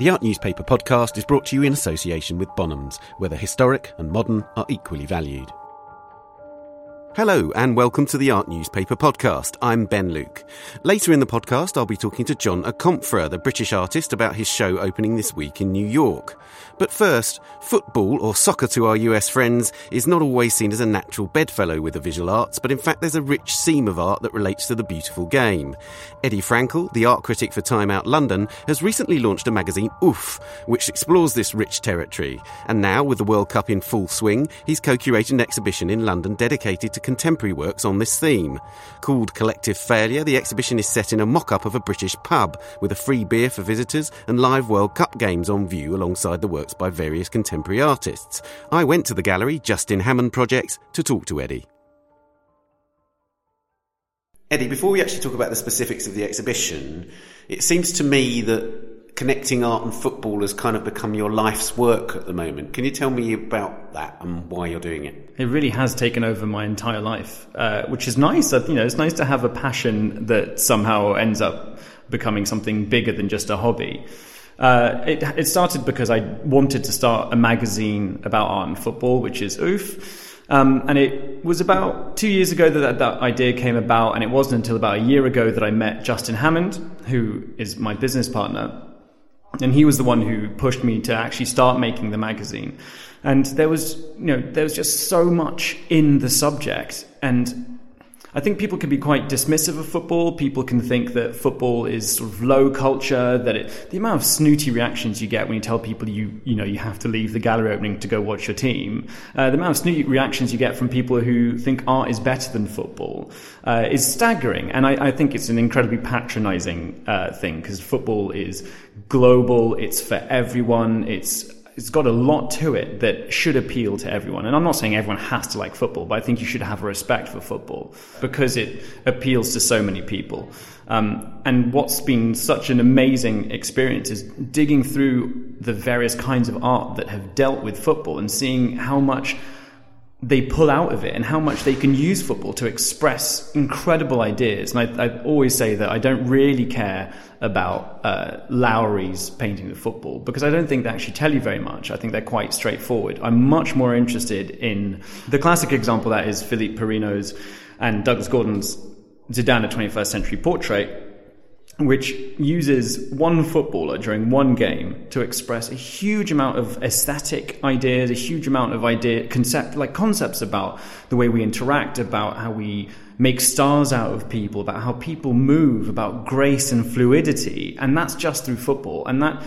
The Art Newspaper podcast is brought to you in association with Bonhams, where the historic and modern are equally valued. Hello, and welcome to the Art Newspaper podcast. I'm Ben Luke. Later in the podcast, I'll be talking to John Akomfrah, the British artist, about his show opening this week in New York. But first, football, or soccer to our US friends, is not always seen as a natural bedfellow with the visual arts, but in fact there's a rich seam of art that relates to the beautiful game. Eddy Frankel, the art critic for Time Out London, has recently launched a magazine, Oof, which explores this rich territory. And now, with the World Cup in full swing, he's co-curated an exhibition in London dedicated to contemporary works on this theme. Called Collective Failure, the exhibition is set in a mock up of a British pub with a free beer for visitors and live World Cup games on view alongside the works by various contemporary artists. I went to the gallery, Justin Hammond Projects, to talk to Eddy. Eddy, before we actually talk about the specifics of the exhibition, it seems to me that connecting art and football has kind of become your life's work at the moment. Can you tell me about that and why you're doing it? It really has taken over my entire life, uh, which is nice. You know, it's nice to have a passion that somehow ends up becoming something bigger than just a hobby. Uh, it, it started because I wanted to start a magazine about art and football, which is Oof. Um, and it was about two years ago that, that that idea came about, and it wasn't until about a year ago that I met Justin Hammond, who is my business partner, and he was the one who pushed me to actually start making the magazine. And there was, you know, there was just so much in the subject. And I think people can be quite dismissive of football. People can think that football is sort of low culture, that it, the amount of snooty reactions you get when you tell people you, you know, you have to leave the gallery opening to go watch your team, uh, the amount of snooty reactions you get from people who think art is better than football uh, is staggering. And I, I, think it's an incredibly patronizing uh, thing because football is global, it's for everyone, it's it's got a lot to it that should appeal to everyone. And I'm not saying everyone has to like football, but I think you should have a respect for football because it appeals to so many people. Um, and what's been such an amazing experience is digging through the various kinds of art that have dealt with football and seeing how much they pull out of it and how much they can use football to express incredible ideas. And I, I always say that I don't really care about uh, Lowry's painting of football because I don't think they actually tell you very much. I think they're quite straightforward. I'm much more interested in the classic example that is Philippe Parreno's and Douglas Gordon's Zidane, a 21st century portrait which uses one footballer during one game to express a huge amount of aesthetic ideas, a huge amount of idea concept like concepts about the way we interact, about how we make stars out of people, about how people move, about grace and fluidity, and that's just through football. And that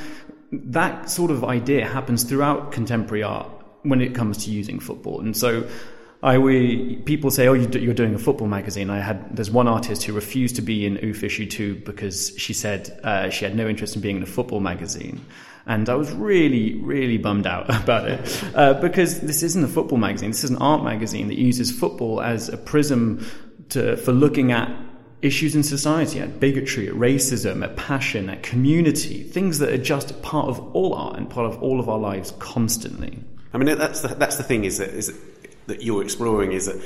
that sort of idea happens throughout contemporary art when it comes to using football. And so I we people say, "Oh, you're doing a football magazine." I had there's one artist who refused to be in Oof issue two because she said uh, she had no interest in being in a football magazine, and I was really, really bummed out about it uh, because this isn't a football magazine. This is an art magazine that uses football as a prism to, for looking at issues in society, at bigotry, at racism, at passion, at community, things that are just part of all art and part of all of our lives constantly. I mean, that's the, that's the thing is that, is that that you're exploring is that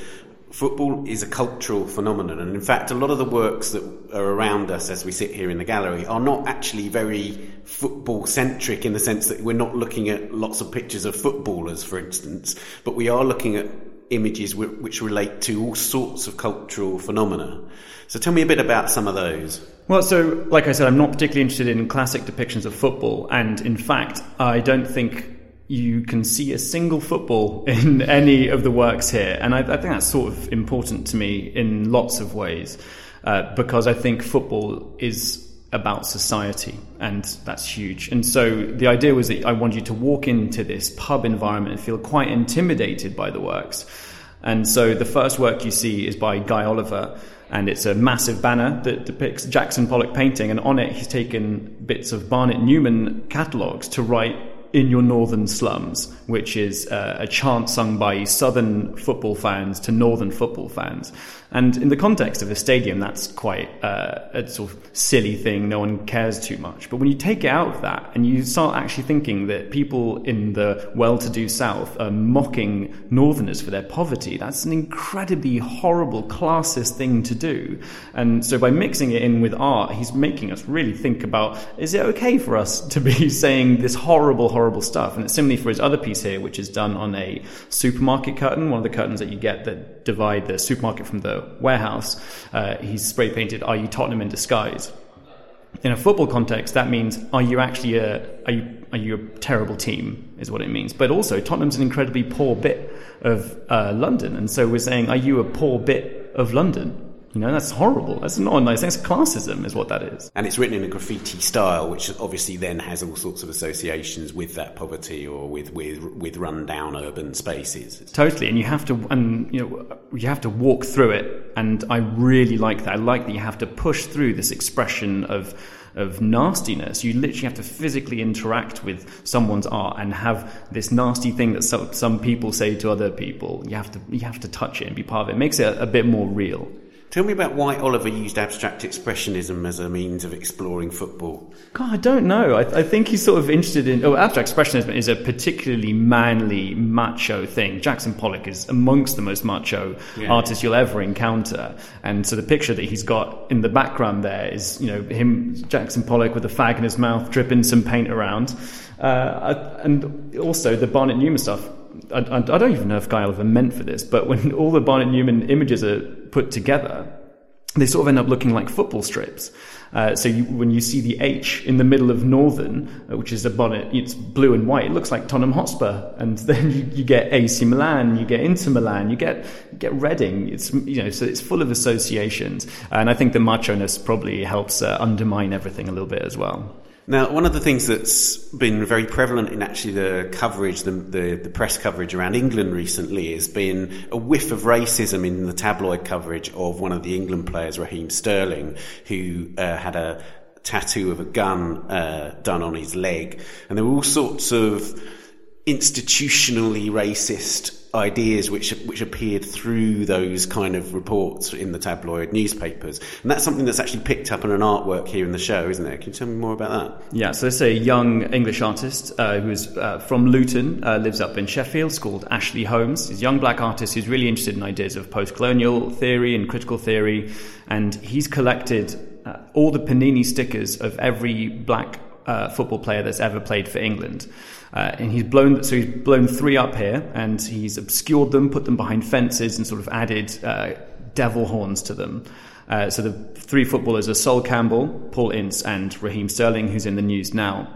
football is a cultural phenomenon, and in fact, a lot of the works that are around us as we sit here in the gallery are not actually very football centric in the sense that we're not looking at lots of pictures of footballers, for instance, but we are looking at images which relate to all sorts of cultural phenomena. So tell me a bit about some of those. Well, so like I said, I'm not particularly interested in classic depictions of football, and in fact, I don't think you can see a single football in any of the works here. And I, I think that's sort of important to me in lots of ways uh, because I think football is about society and that's huge. And so the idea was that I wanted you to walk into this pub environment and feel quite intimidated by the works. And so the first work you see is by Guy Oliver and it's a massive banner that depicts Jackson Pollock painting and on it he's taken bits of Barnett Newman catalogues to write in your northern slums, which is uh, a chant sung by southern football fans to northern football fans. And in the context of a stadium, that's quite uh, a sort of silly thing. No one cares too much. But when you take it out of that and you start actually thinking that people in the well-to-do South are mocking Northerners for their poverty, that's an incredibly horrible, classist thing to do. And so by mixing it in with art, he's making us really think about: is it okay for us to be saying this horrible, horrible stuff? And it's similarly for his other piece here, which is done on a supermarket curtain, one of the curtains that you get that divide the supermarket from the warehouse, uh, he's spray painted, Are you Tottenham in disguise? In a football context, that means are you actually a are you are you a terrible team is what it means. But also Tottenham's an incredibly poor bit of uh, London, and so we're saying are you a poor bit of London? You know, that's horrible. That's not a nice thing. It's classism, is what that is. And it's written in a graffiti style, which obviously then has all sorts of associations with that poverty or with with with rundown urban spaces. Totally, and you have to, and you know, you have to walk through it. And I really like that. I like that you have to push through this expression of of nastiness. You literally have to physically interact with someone's art and have this nasty thing that some, some people say to other people. You have to you have to touch it and be part of it. It makes it a, a bit more real. Tell me about why Oliver used abstract expressionism as a means of exploring football. God, I don't know. I, I, think he's sort of interested in. Oh, abstract expressionism is a particularly manly, macho thing. Jackson Pollock is amongst the most macho yeah. artists you'll ever encounter. And so the picture that he's got in the background there is, you know, him, Jackson Pollock, with a fag in his mouth, dripping some paint around. Uh, and also the Barnett Newman stuff I, I, don't even know if Guy Oliver meant for this, but when all the Barnett Newman images are put together, they sort of end up looking like football strips. Uh, so you, when you see the H in the middle of Northern, uh, which is a Barnett, it's blue and white. It looks like Tottenham Hotspur, and then you, you, get AC Milan, you get Inter Milan, you get you get Reading. It's you know, so it's full of associations, and I think the macho ness probably helps uh, undermine everything a little bit as well. Now, one of the things that's been very prevalent in actually the coverage, the, the, the, press coverage around England recently, has been a whiff of racism in the tabloid coverage of one of the England players, Raheem Sterling, who uh, had a tattoo of a gun uh, done on his leg. And there were all sorts of institutionally racist ideas which which appeared through those kind of reports in the tabloid newspapers, and that's something that's actually picked up in an artwork here in the show, isn't it? Can you tell me more about that? Yeah, so there's a young English artist uh, who's uh, from Luton, uh, lives up in Sheffield, it's called Ashley Holmes. He's a young black artist who's really interested in ideas of post-colonial theory and critical theory, and he's collected uh, all the panini stickers of every black uh, football player that's ever played for England. Uh, and he's blown, so he's blown three up here, and he's obscured them, put them behind fences, and sort of added uh, devil horns to them. Uh, so the three footballers are Sol Campbell, Paul Ince, and Raheem Sterling, who's in the news now.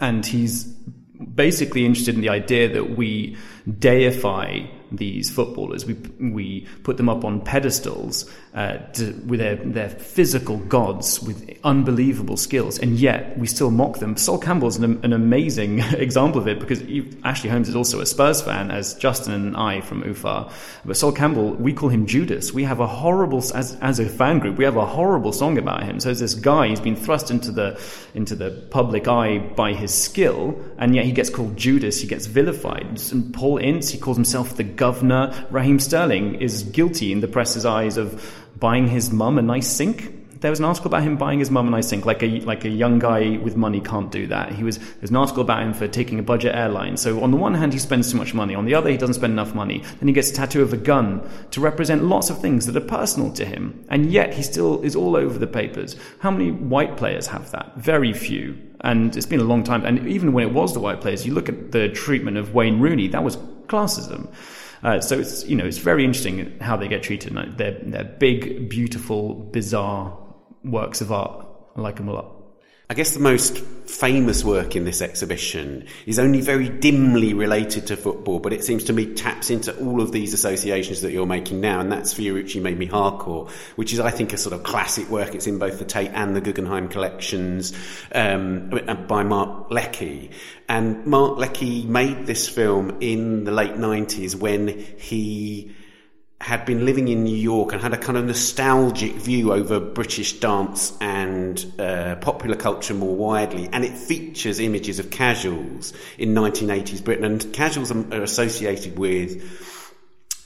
And he's basically interested in the idea that we deify these footballers. We we put them up on pedestals uh, to, with their their physical gods with unbelievable skills, and yet we still mock them. Sol Campbell's an, an amazing example of it because Ashley Holmes is also a Spurs fan, as Justin and I from UFA. But Sol Campbell, we call him Judas. We have a horrible as as a fan group, we have a horrible song about him. So this guy, he's been thrust into the into the public eye by his skill, and yet he gets called Judas. He gets vilified. And Paul Ince, he calls himself the governor. Raheem Sterling is guilty in the press's eyes of buying his mum a nice sink there was an article about him buying his mum a nice sink. Like a like a young guy with money can't do that. He was there's an article about him for taking a budget airline. So on the one hand, he spends too much money. On the other, he doesn't spend enough money. Then he gets a tattoo of a gun to represent lots of things that are personal to him. And yet he still is all over the papers. How many white players have that? Very few. And it's been a long time. And even when it was the white players, you look at the treatment of Wayne Rooney. That was classism. Uh, so it's you know it's very interesting how they get treated. They're they're big, beautiful, bizarre works of art. I like them a lot. I guess the most famous work in this exhibition is only very dimly related to football, but it seems to me taps into all of these associations that you're making now, and that's Fiorucci Made Me Hardcore, which is, I think, a sort of classic work. It's in both the Tate and the Guggenheim collections um, by Mark Leckey. And Mark Leckey made this film in the late 90s when he had been living in New York and had a kind of nostalgic view over British dance and uh, popular culture more widely. And it features images of casuals in 1980s Britain. And casuals are, are associated with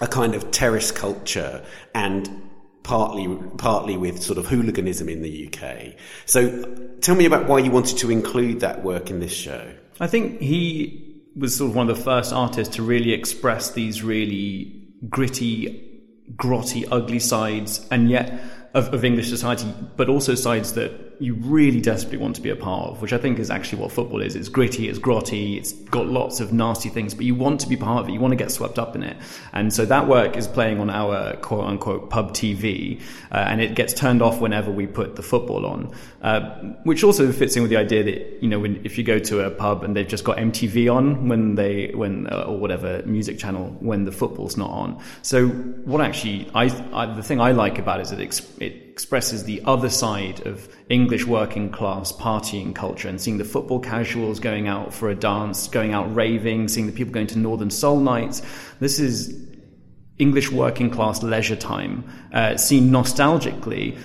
a kind of terrace culture and partly partly with sort of hooliganism in the UK. So tell me about why you wanted to include that work in this show. I think he was sort of one of the first artists to really express these really gritty, grotty, ugly sides, and yet of, of English society, but also sides that you really desperately want to be a part of, which I think is actually what football is. It's gritty, it's grotty, it's got lots of nasty things, but you want to be part of it. You want to get swept up in it. And so that work is playing on our quote unquote pub TV, uh, and it gets turned off whenever we put the football on, uh, which also fits in with the idea that, you know, when, if you go to a pub and they've just got MTV on when they, when, uh, or whatever music channel when the football's not on. So what actually, I, I the thing I like about it is that it, it expresses the other side of English working class partying culture and seeing the football casuals going out for a dance, going out raving, seeing the people going to Northern Soul nights. This is English working class leisure time, uh, seen nostalgically.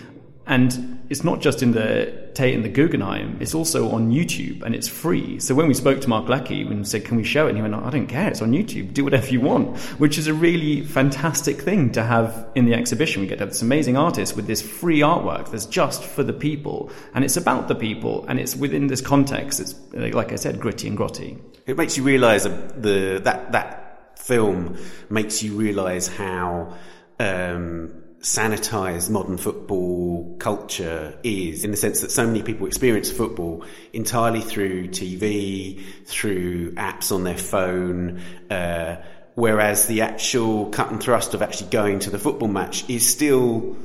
And it's not just in the Tate and the Guggenheim, it's also on YouTube and it's free. So when we spoke to Mark Leckey and said, Can we show it? And he went, I don't care, it's on YouTube, do whatever you want, which is a really fantastic thing to have in the exhibition. We get to have this amazing artist with this free artwork that's just for the people and it's about the people and it's within this context. It's, like I said, gritty and grotty. It makes you realize the, that, that film makes you realize how, um, sanitized modern football culture is in the sense that so many people experience football entirely through TV, through apps on their phone, uh, whereas the actual cut and thrust of actually going to the football match is still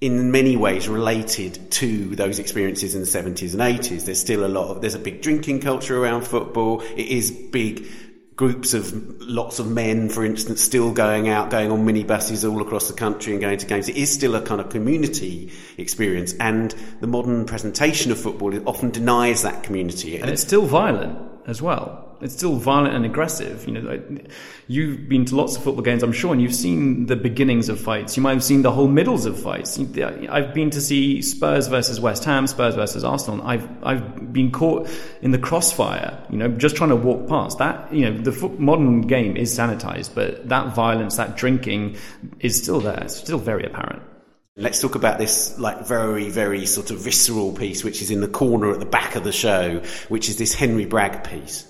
in many ways related to those experiences in the 70s and 80s. There's still a lot of, there's a big drinking culture around football. It is big groups of lots of men, for instance, still going out, going on minibuses all across the country and going to games. It is still a kind of community experience, and the modern presentation of football often denies that community. And it's still violent as well it's still violent and aggressive. You know, you've been to lots of football games, I'm sure, and you've seen the beginnings of fights. You might have seen the whole middles of fights. I've been to see Spurs versus West Ham, Spurs versus Arsenal. I've I've been caught in the crossfire. You know, just trying to walk past that. You know, the modern game is sanitized, but that violence, that drinking, is still there. It's still very apparent. Let's talk about this like very, very sort of visceral piece, which is in the corner at the back of the show, which is this Henry Bragg piece.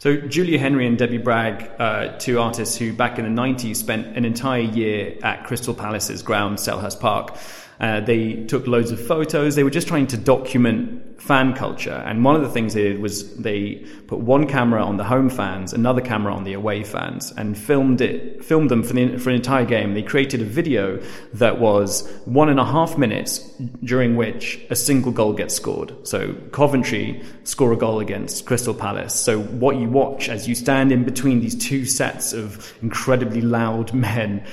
So Julia Henry and Debbie Bragg, uh, two artists who back in the 90s spent an entire year at Crystal Palace's ground, Selhurst Park, uh, they took loads of photos. They were just trying to document fan culture. And one of the things they did was they put one camera on the home fans, another camera on the away fans, and filmed it, filmed them for, the, for an entire game. They created a video that was one and a half minutes during which a single goal gets scored. So Coventry score a goal against Crystal Palace. So what you watch as you stand in between these two sets of incredibly loud men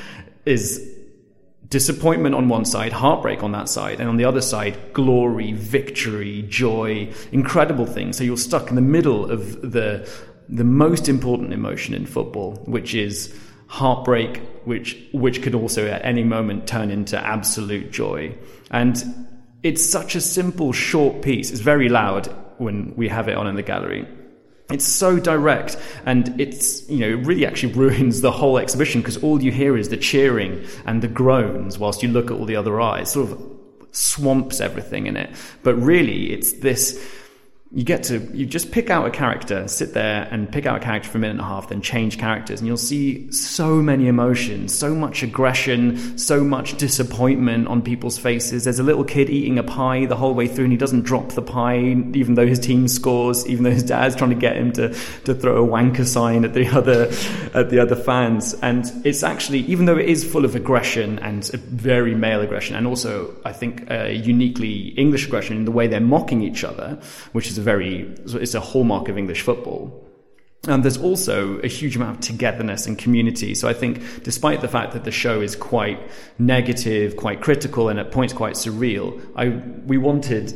is disappointment on one side, heartbreak on that side, and on the other side, glory, victory, joy, incredible things. So you're stuck in the middle of the the most important emotion in football, which is heartbreak, which which could also at any moment turn into absolute joy. And it's such a simple, short piece. It's very loud when we have it on in the gallery. It's so direct and it's, you know, it really actually ruins the whole exhibition because all you hear is the cheering and the groans whilst you look at all the other eyes. Sort of swamps everything in it. But really, it's this you get to you just pick out a character sit there and pick out a character for a minute and a half then change characters and you'll see so many emotions so much aggression so much disappointment on people's faces. There's a little kid eating a pie the whole way through and he doesn't drop the pie even though his team scores even though his dad's trying to get him to to throw a wanker sign at the other at the other fans. And it's actually even though it is full of aggression and very male aggression and also I think uh, uniquely English aggression in the way they're mocking each other which is a very, it's a hallmark of English football. And there's also a huge amount of togetherness and community. So I think, despite the fact that the show is quite negative, quite critical, and at points quite surreal, I we wanted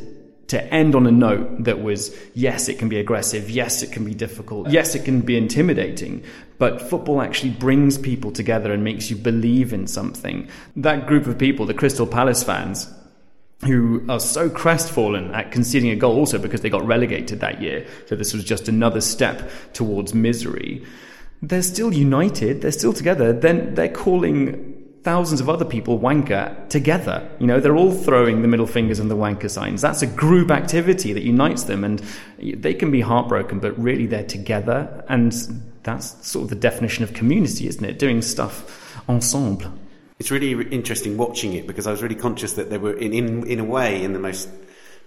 to end on a note that was yes, it can be aggressive, yes, it can be difficult, yes, it can be intimidating, but football actually brings people together and makes you believe in something. That group of people, the Crystal Palace fans, who are so crestfallen at conceding a goal also because they got relegated that year. So this was just another step towards misery. They're still united. They're still together. Then they're calling thousands of other people wanker together. You know, they're all throwing the middle fingers and the wanker signs. That's a group activity that unites them and they can be heartbroken, but really they're together. And that's sort of the definition of community, isn't it? Doing stuff ensemble it's really interesting watching it because I was really conscious that there were, in, in, in a way, in the most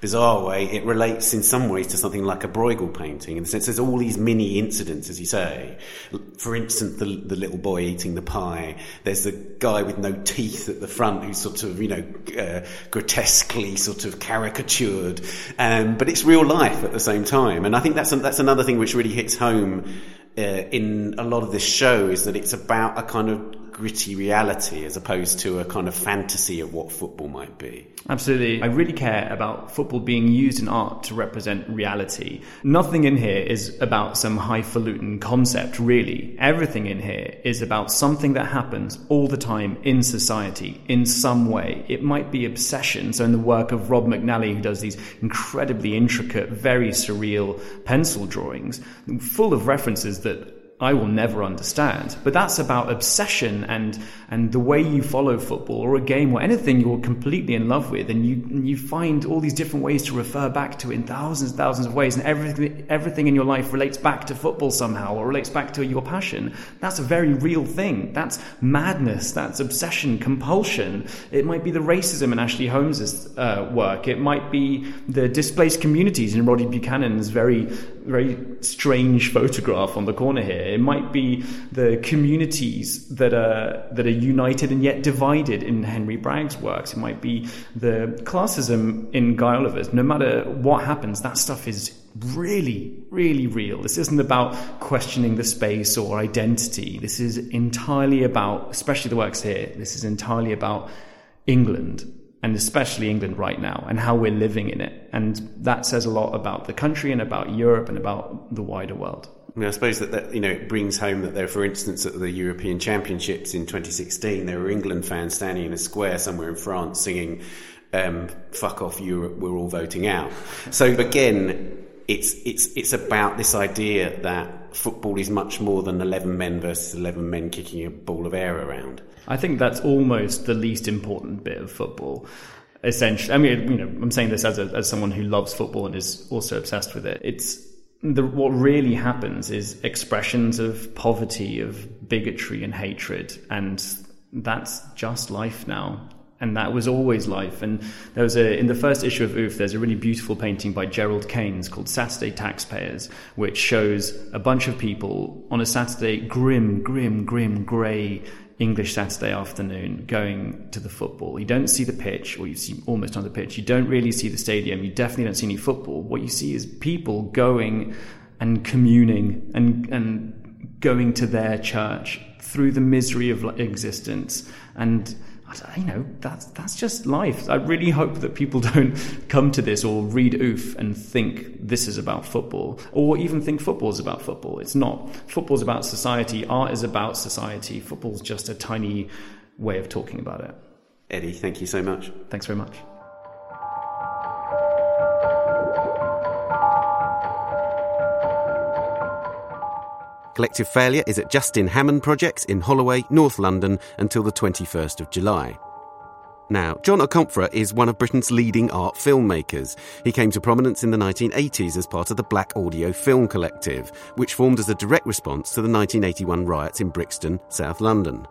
bizarre way, it relates in some ways to something like a Bruegel painting in the sense there's all these mini incidents, as you say. For instance, the, the little boy eating the pie. There's the guy with no teeth at the front who's sort of, you know, uh, grotesquely sort of caricatured. Um, but it's real life at the same time. And I think that's, that's another thing which really hits home uh, in a lot of this show is that it's about a kind of gritty reality as opposed to a kind of fantasy of what football might be. Absolutely. I really care about football being used in art to represent reality. Nothing in here is about some highfalutin concept, really. Everything in here is about something that happens all the time in society in some way. It might be obsession. So in the work of Rob McNally, who does these incredibly intricate, very surreal pencil drawings, full of references that I will never understand. But that's about obsession and and the way you follow football or a game or anything you're completely in love with, and you you find all these different ways to refer back to it in thousands and thousands of ways, and everything everything in your life relates back to football somehow or relates back to your passion. That's a very real thing. That's madness. That's obsession, compulsion. It might be the racism in Ashley Holmes's uh, work. It might be the displaced communities in Roddy Buchanan's very very strange photograph on the corner here. It might be the communities that are that are united and yet divided in Henry Bragg's works. It might be the classism in Guy Oliver's. No matter what happens, that stuff is really, really real. This isn't about questioning the space or identity. This is entirely about, especially the works here, this is entirely about England and especially England right now and how we're living in it. And that says a lot about the country and about Europe and about the wider world. I, mean, I suppose that, that you know it brings home that there, for instance, at the European Championships in 2016, there were England fans standing in a square somewhere in France singing um, "Fuck off, Europe, we're all voting out." So again, it's it's it's about this idea that football is much more than 11 men versus 11 men kicking a ball of air around. I think that's almost the least important bit of football. Essentially, I mean, you know, I'm saying this as a, as someone who loves football and is also obsessed with it. It's the, what really happens is expressions of poverty, of bigotry and hatred, and that's just life now. And that was always life. And there was a in the first issue of Oof, there's a really beautiful painting by Gerald Keynes called Saturday Taxpayers, which shows a bunch of people on a Saturday, grim, grim, grim, grey English Saturday afternoon going to the football. You don't see the pitch, or you see almost on the pitch. You don't really see the stadium. You definitely don't see any football. What you see is people going and communing and, and going to their church through the misery of existence and you know, that's that's just life. I really hope that people don't come to this or read Oof and think this is about football, or even think football is about football. It's not. Football's about society. Art is about society. Football's just a tiny way of talking about it. Eddy, thank you so much. Thanks very much. Collective Failure is at Justin Hammond Projects in Holloway, North London until the 21st of July. Now, John Akomfrah is one of Britain's leading art filmmakers. He came to prominence in the 1980s as part of the Black Audio Film Collective, which formed as a direct response to the 1981 riots in Brixton, South London.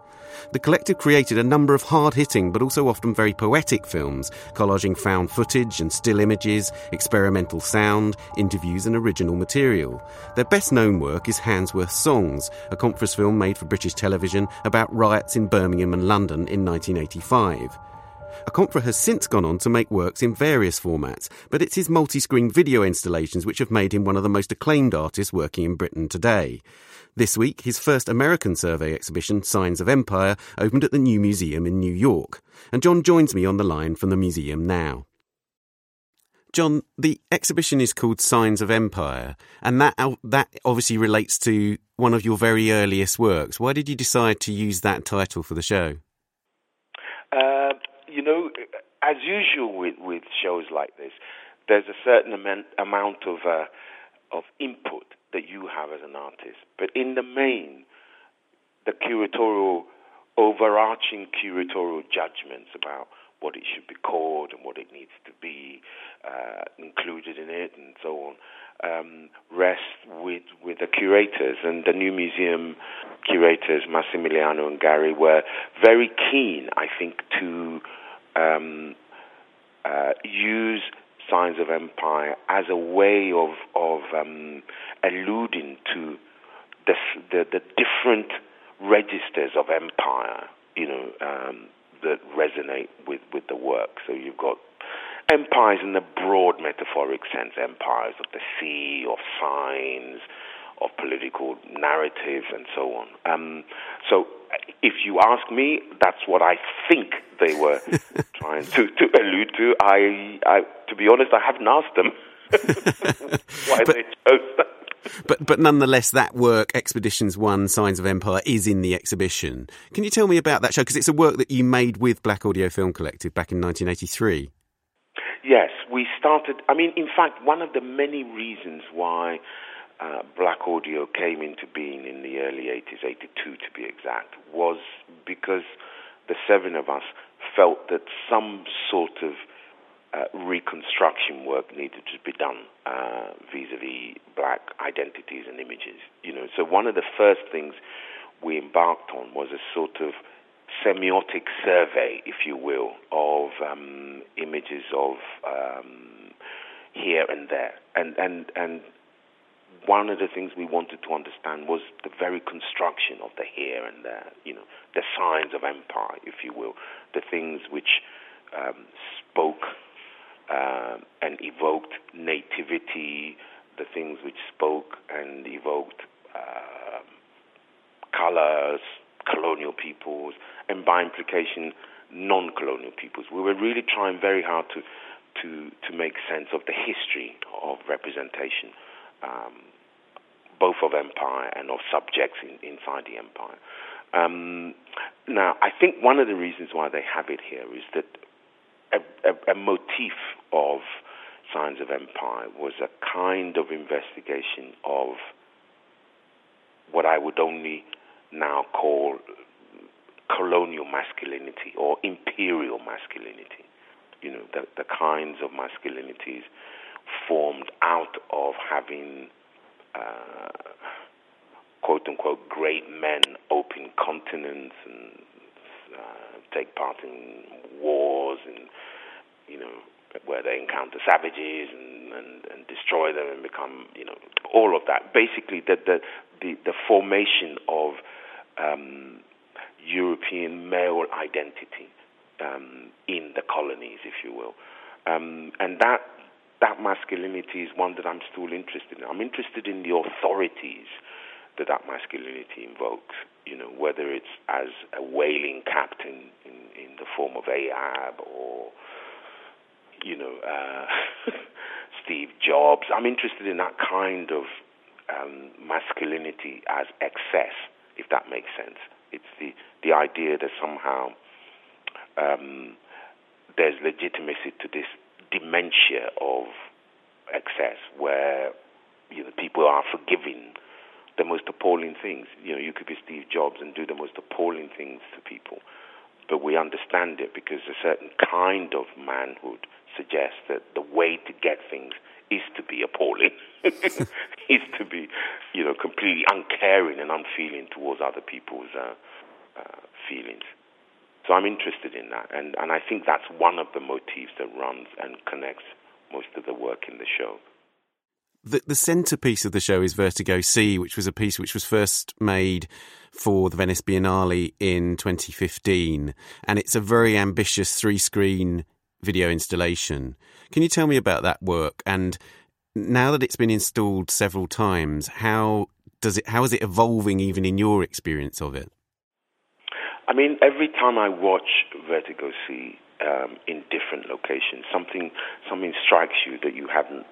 The collective created a number of hard hitting but also often very poetic films, collaging found footage and still images, experimental sound, interviews, and original material. Their best known work is Handsworth's Songs, a conference film made for British television about riots in Birmingham and London in 1985. Akomfrah has since gone on to make works in various formats, but it's his multi screen video installations which have made him one of the most acclaimed artists working in Britain today. This week, his first American survey exhibition, Signs of Empire, opened at the New Museum in New York. And John joins me on the line from the museum now. John, the exhibition is called Signs of Empire, and that that obviously relates to one of your very earliest works. Why did you decide to use that title for the show? Uh, you know, as usual with, with shows like this, there's a certain amount, amount of uh, of input that you have as an artist, but in the main, the curatorial, overarching curatorial judgments about what it should be called and what it needs to be uh, included in it and so on um, rest with with the curators. And the new museum curators Massimiliano and Gary were very keen I think to um, uh, use signs of empire as a way of of um, alluding to the, the, the different registers of empire, you know, um, that resonate with, with the work. So you've got empires in the broad metaphoric sense, empires of the sea, of signs, of political narratives, and so on. Um, so if you ask me, that's what I think they were trying to, to allude to. I, I, to be honest, I haven't asked them why but, they chose that. But, but nonetheless, that work, Expeditions One, Signs of Empire, is in the exhibition. Can you tell me about that show? Because it's a work that you made with Black Audio Film Collective back in 1983. Yes, we started. I mean, in fact, one of the many reasons why uh, Black Audio came into being in the early 80s, 82 to be exact, was because the seven of us felt that some sort of uh, reconstruction work needed to be done uh, vis-a-vis black identities and images. You know, so one of the first things we embarked on was a sort of semiotic survey, if you will, of um, images of um, here and there, and and and one of the things we wanted to understand was the very construction of the here and there, you know, the signs of empire, if you will, the things which um, spoke uh, and evoked nativity, the things which spoke and evoked uh, colors, colonial peoples, and by implication, non-colonial peoples. We were really trying very hard to to to make sense of the history of representation um, both of empire and of subjects in, inside the empire. Um, now, I think one of the reasons why they have it here is that a, a, a motif of Signs of Empire was a kind of investigation of what I would only now call colonial masculinity or imperial masculinity. You know, the, the kinds of masculinities formed out of having uh, quote unquote great men open continents and uh, take part in wars and you know where they encounter savages and, and, and destroy them and become you know all of that. Basically the the the, the formation of um, European male identity um, in the colonies, if you will, um, and that that masculinity is one that I'm still interested in. I'm interested in the authorities that that masculinity invokes. You know, whether it's as a whaling captain in, in the form of Ahab or, you know, uh, Steve Jobs. I'm interested in that kind of um, masculinity as excess, if that makes sense. It's the, the idea that somehow um, there's legitimacy to this dementia of excess where you know people are forgiving the most appalling things. You know, you could be Steve Jobs and do the most appalling things to people, but we understand it because a certain kind of manhood suggests that the way to get things is to be appalling, is to be, you know, completely uncaring and unfeeling towards other people's uh, uh, feelings. So I'm interested in that, and, and I think that's one of the motifs that runs and connects most of the work in the show. The, the centerpiece of the show is Vertigo Sea, which was a piece which was first made for the Venice Biennale in 2015, and it's a very ambitious three-screen video installation. Can you tell me about that work? And now that it's been installed several times, how does it? How is it evolving, even in your experience of it? I mean, every time I watch Vertigo Sea, um, in different locations. Something something strikes you that you hadn't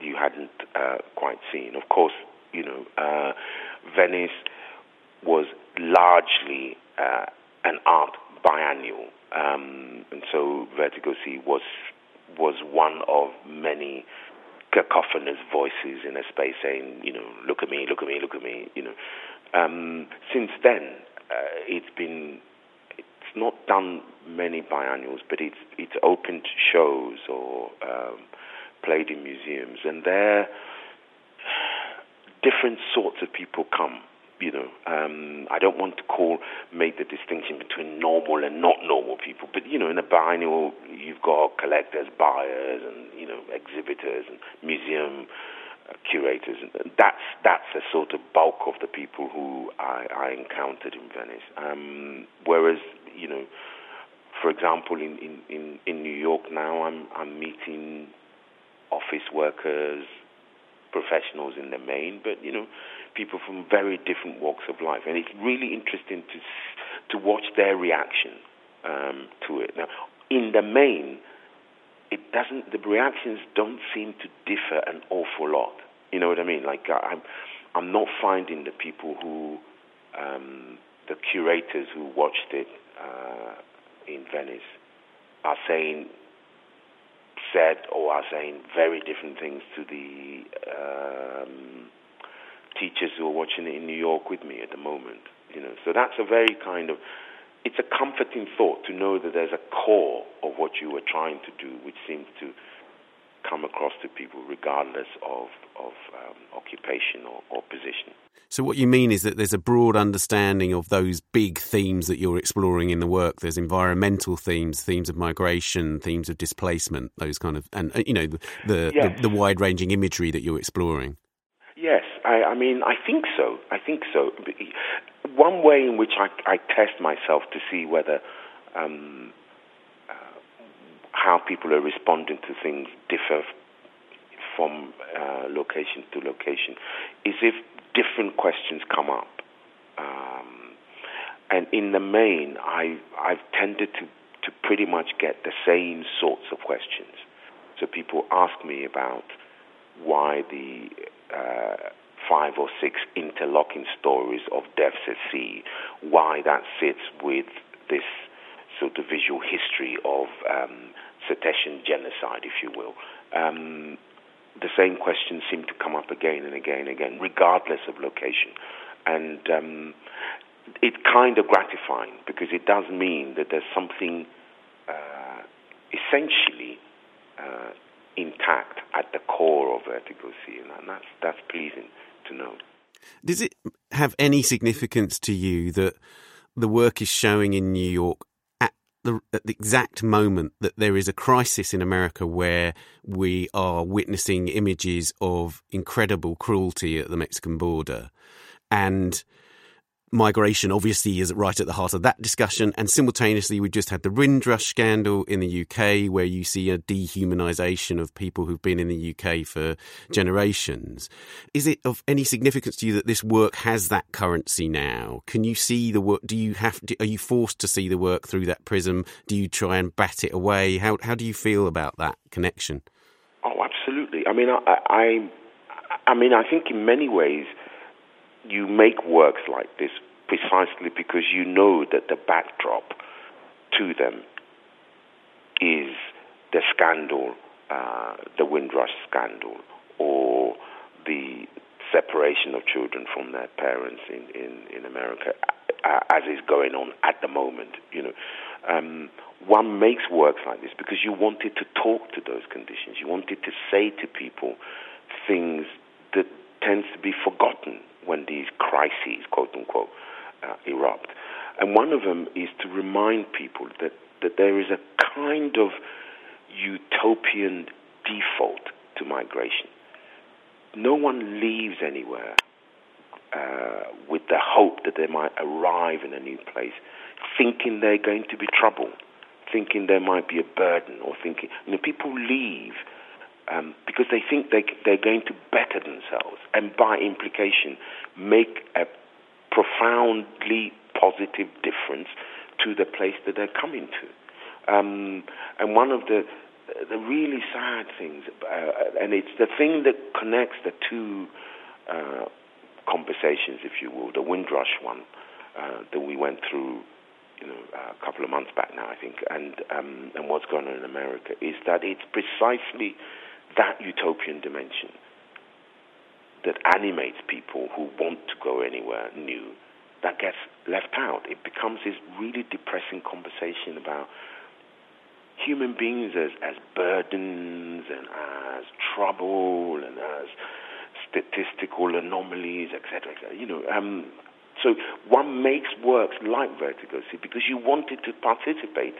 you hadn't uh, quite seen. Of course, you know uh, Venice was largely uh, an art biennial, um, and so Vertigo Sea was was one of many cacophonous voices in a space saying, you know, look at me, look at me, look at me. You know, um, since then, uh, it's been it's not done many biennials, but it's it's opened shows or um, played in museums, and there different sorts of people come you know, um, I don't want to call make the distinction between normal and not normal people, but you know, in a biennial, you've got collectors, buyers, and you know, exhibitors and museum curators. That's that's the sort of bulk of the people who I, I encountered in Venice. Um, whereas, you know, for example, in, in, in, in New York now, I'm I'm meeting office workers, professionals in the main, but you know people from very different walks of life, and it's really interesting to to watch their reaction um, to it. Now, in the main, it doesn't. The reactions don't seem to differ an awful lot. You know what I mean? Like I'm, I'm not finding the people who, um, the curators who watched it uh, in Venice, are saying said or are saying very different things to the um, teachers who are watching it in New York with me at the moment. You know, so that's a very kind of it's a comforting thought to know that there's a core of what you were trying to do, which seems to come across to people regardless of of um, occupation or, or position. So what you mean is that there's a broad understanding of those big themes that you're exploring in the work. There's environmental themes, themes of migration, themes of displacement, those kind of, and uh, you know the the, yes. the, the wide ranging imagery that you're exploring. I, I mean, I think so. I think so. One way in which I, I test myself to see whether um, uh, how people are responding to things differ from uh, location to location is if different questions come up. Um, and in the main, I, I've tended to, to pretty much get the same sorts of questions. So people ask me about why the uh, five or six interlocking stories of deaths at sea, why that sits with this sort of visual history of um, genocide, if you will. Um, the same questions seem to come up again and again and again, regardless of location. And um, it's kind of gratifying because it does mean that there's something uh, essentially uh, intact at the core of Vertigo Sea, and that's that's pleasing to know. Does it have any significance to you that the work is showing in New York at the, at the exact moment that there is a crisis in America where we are witnessing images of incredible cruelty at the Mexican border, and migration obviously is right at the heart of that discussion. And simultaneously, we just had the Windrush scandal in the UK, where you see a dehumanisation of people who've been in the UK for generations. Is it of any significance to you that this work has that currency now? Can you see the work? Do you have? are you forced to see the work through that prism? Do you try and bat it away? How how do you feel about that connection? Oh, absolutely. I mean, I, I, I mean, I think in many ways you make works like this precisely because you know that the backdrop to them is the scandal, uh, the Windrush scandal, or the separation of children from their parents in, in, in America, uh, as is going on at the moment. You know, um, one makes works like this because you wanted to talk to those conditions. You wanted to say to people things that tends to be forgotten when these crises, quote unquote, uh, erupt. And one of them is to remind people that, that there is a kind of utopian default to migration. No one leaves anywhere uh, with the hope that they might arrive in a new place thinking they're going to be trouble, thinking there might be a burden, or thinking, you know, people leave um, because they think they, they're going to better themselves and by implication make a profoundly positive difference to the place that they're coming to. Um, and one of the the really sad things, uh, and it's the thing that connects the two uh, conversations, if you will, the Windrush one uh, that we went through, you know, a couple of months back now, I think, and um, and what's going on in America is that it's precisely that utopian dimension that animates people who want to go anywhere new that gets left out. It becomes this really depressing conversation about human beings as, as burdens and as trouble and as statistical anomalies, etc. etc. You know, um, so one makes works like Vertigo because you wanted to participate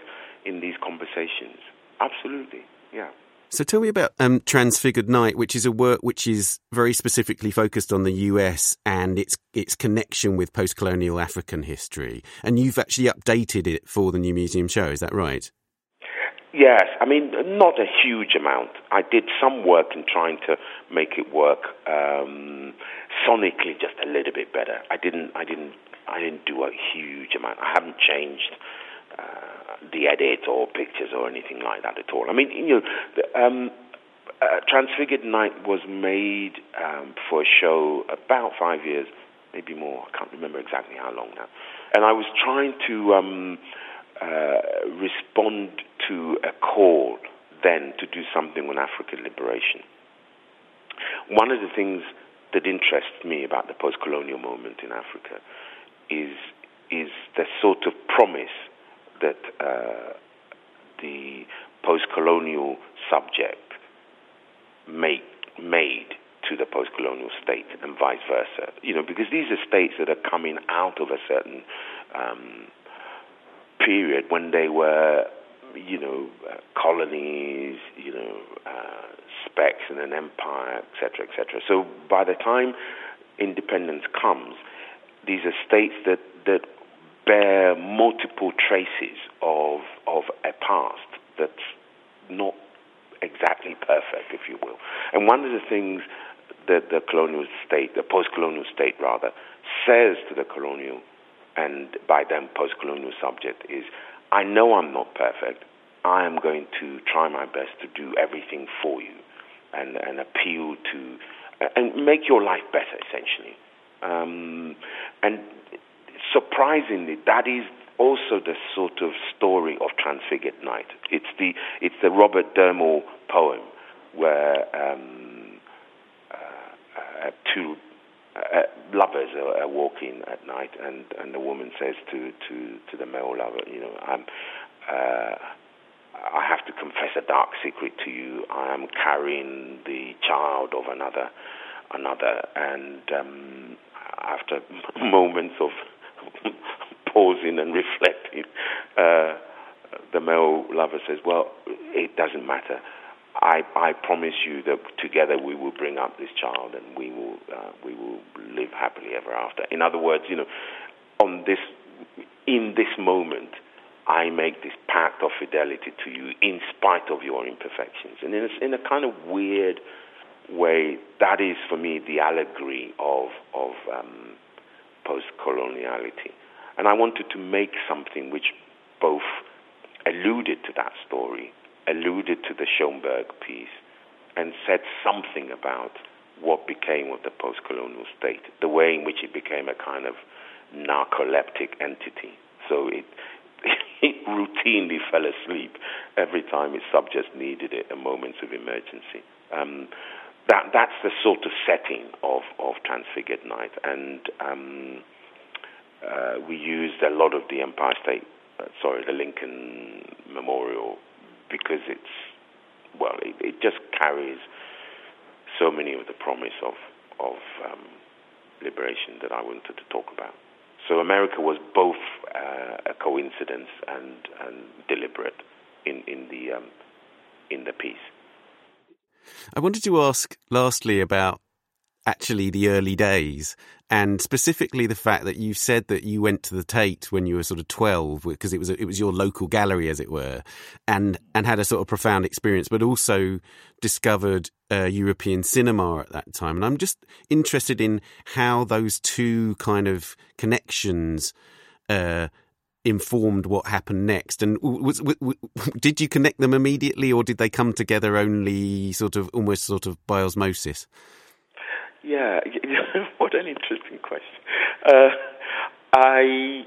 in these conversations. Absolutely, yeah. So tell me about um, Transfigured Night, which is a work which is very specifically focused on the US and its its connection with post-colonial African history. And you've actually updated it for the new museum show. Is that right? Yes, I mean not a huge amount. I did some work in trying to make it work um, sonically just a little bit better. I didn't, I didn't, I didn't do a huge amount. I haven't changed uh, the edit or pictures or anything like that at all. I mean, you know, the, um, uh, Transfigured Night was made um, for a show about five years, maybe more. I can't remember exactly how long now. And I was trying to. Um, uh, respond to a call then to do something on African liberation. One of the things that interests me about the post-colonial moment in Africa is is the sort of promise that uh, the post-colonial subject make, made to the post-colonial state and vice versa. You know, because these are states that are coming out of a certain um, period when they were, you know, uh, colonies, you know, uh, specks in an empire, etc., etc. So by the time independence comes, these are states that that bear multiple traces of of a past that's not exactly perfect, if you will. And one of the things that the colonial state, the post-colonial state rather, says to the colonial and by them post-colonial subject is I know I'm not perfect. I am going to try my best to do everything for you and, and appeal to and make your life better essentially. Um, and surprisingly, that is also the sort of story of Transfigured Night. It's the it's the Robert Dehmel poem where um, uh, uh, two uh, lovers are, are, walking at night, and, and the woman says to, to, to the male lover, you know, I'm, uh, I have to confess a dark secret to you. I am carrying the child of another, another, and um, after moments of pausing and reflecting, uh, the male lover says, "Well, it doesn't matter. I, I promise you that together we will bring up this child and we will uh, we will live happily ever after. In other words, you know, on this in this moment, I make this pact of fidelity to you in spite of your imperfections. And in a, in a kind of weird way, that is for me the allegory of of um, post-coloniality. And I wanted to make something which both alluded to that story alluded to the Schoenberg piece and said something about what became of the post colonial state, the way in which it became a kind of narcoleptic entity. So it, it routinely fell asleep every time its subjects needed it in moments of emergency. Um, that, that's the sort of setting of, of Transfigured Night. And um, uh, we used a lot of the Empire State, uh, sorry, the Lincoln Memorial because it's well, it, it just carries so many of the promise of of um, liberation that I wanted to talk about. So America was both uh, a coincidence and, and deliberate in in the um, in the piece. I wanted to ask lastly about actually the early days and specifically the fact that you said that you went to the Tate when you were sort of 12 because it was it was your local gallery as it were and and had a sort of profound experience but also discovered uh, European cinema at that time. And I'm just interested in how those two kind of connections uh, informed what happened next. And was, did you connect them immediately, or did they come together only sort of almost sort of by osmosis? Yeah, what an interesting question. Uh, I,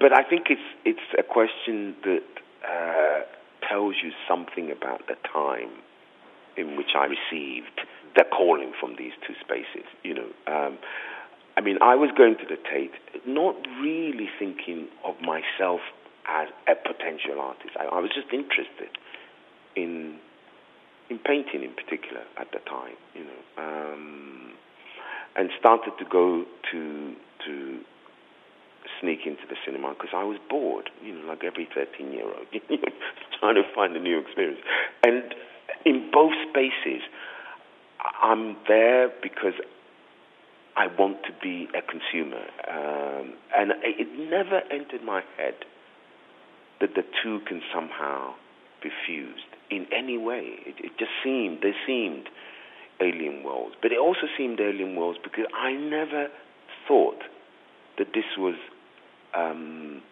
but I think it's it's a question that uh, tells you something about the time in which I received the calling from these two spaces. You know, um, I mean, I was going to the Tate not really thinking of myself as a potential artist. I, I was just interested in in painting, in particular, at the time. You know, um, and started to go to to sneak into the cinema because I was bored. You know, like every thirteen year old, trying to find a new experience. And in both spaces, I'm there because I want to be a consumer. Um, and it never entered my head that the two can somehow be fused in any way. It, it just seemed, they seemed alien worlds. But it also seemed alien worlds because I never thought that this was, um,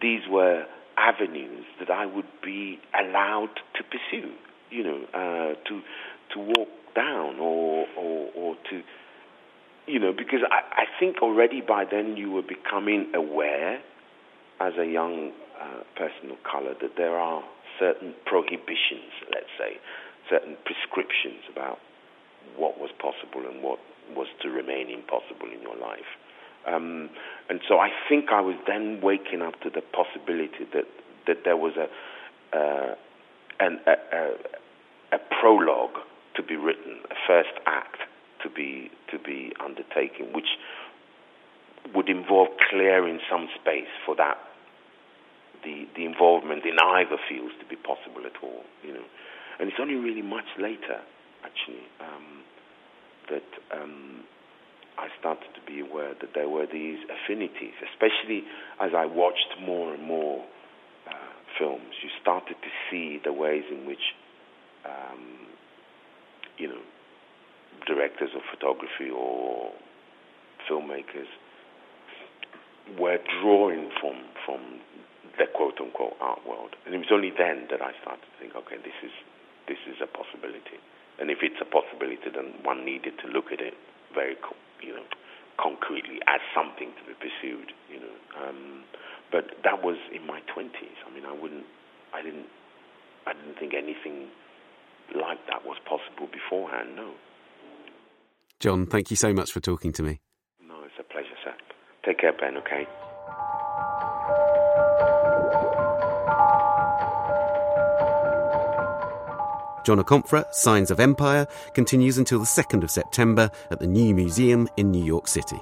these were avenues that I would be allowed to pursue, you know, uh, to, to walk down or, or, or to you know, because I, I think already by then you were becoming aware as a young uh, person of color that there are certain prohibitions, let's say, certain prescriptions about what was possible and what was to remain impossible in your life. Um, and so I think I was then waking up to the possibility that, that there was a, uh, an, a, a, a prologue to be written, a first act to be to be undertaken, which would involve clearing some space for that the the involvement in either fields to be possible at all, you know. And it's only really much later, actually, um, that um, I started to be aware that there were these affinities, especially as I watched more and more uh, films. You started to see the ways in which, um, you know, directors of photography or filmmakers were drawing from from the quote unquote art world. And it was only then that I started to think, okay, this is this is a possibility. And if it's a possibility, then one needed to look at it very, you know, concretely as something to be pursued. You know, um, but that was in my twenties. I mean, I wouldn't, I didn't, I didn't think anything like that was possible beforehand. No. John, thank you so much for talking to me. No, it's a pleasure, sir. Take care, Ben, okay? John Akomfrah, Signs of Empire, continues until the 2nd of September at the New Museum in New York City.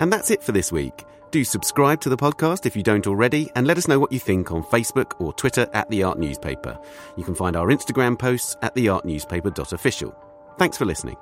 And that's it for this week. Do subscribe to the podcast if you don't already, and let us know what you think on Facebook or Twitter at The Art Newspaper. You can find our Instagram posts at theartnewspaper.official. Thanks for listening.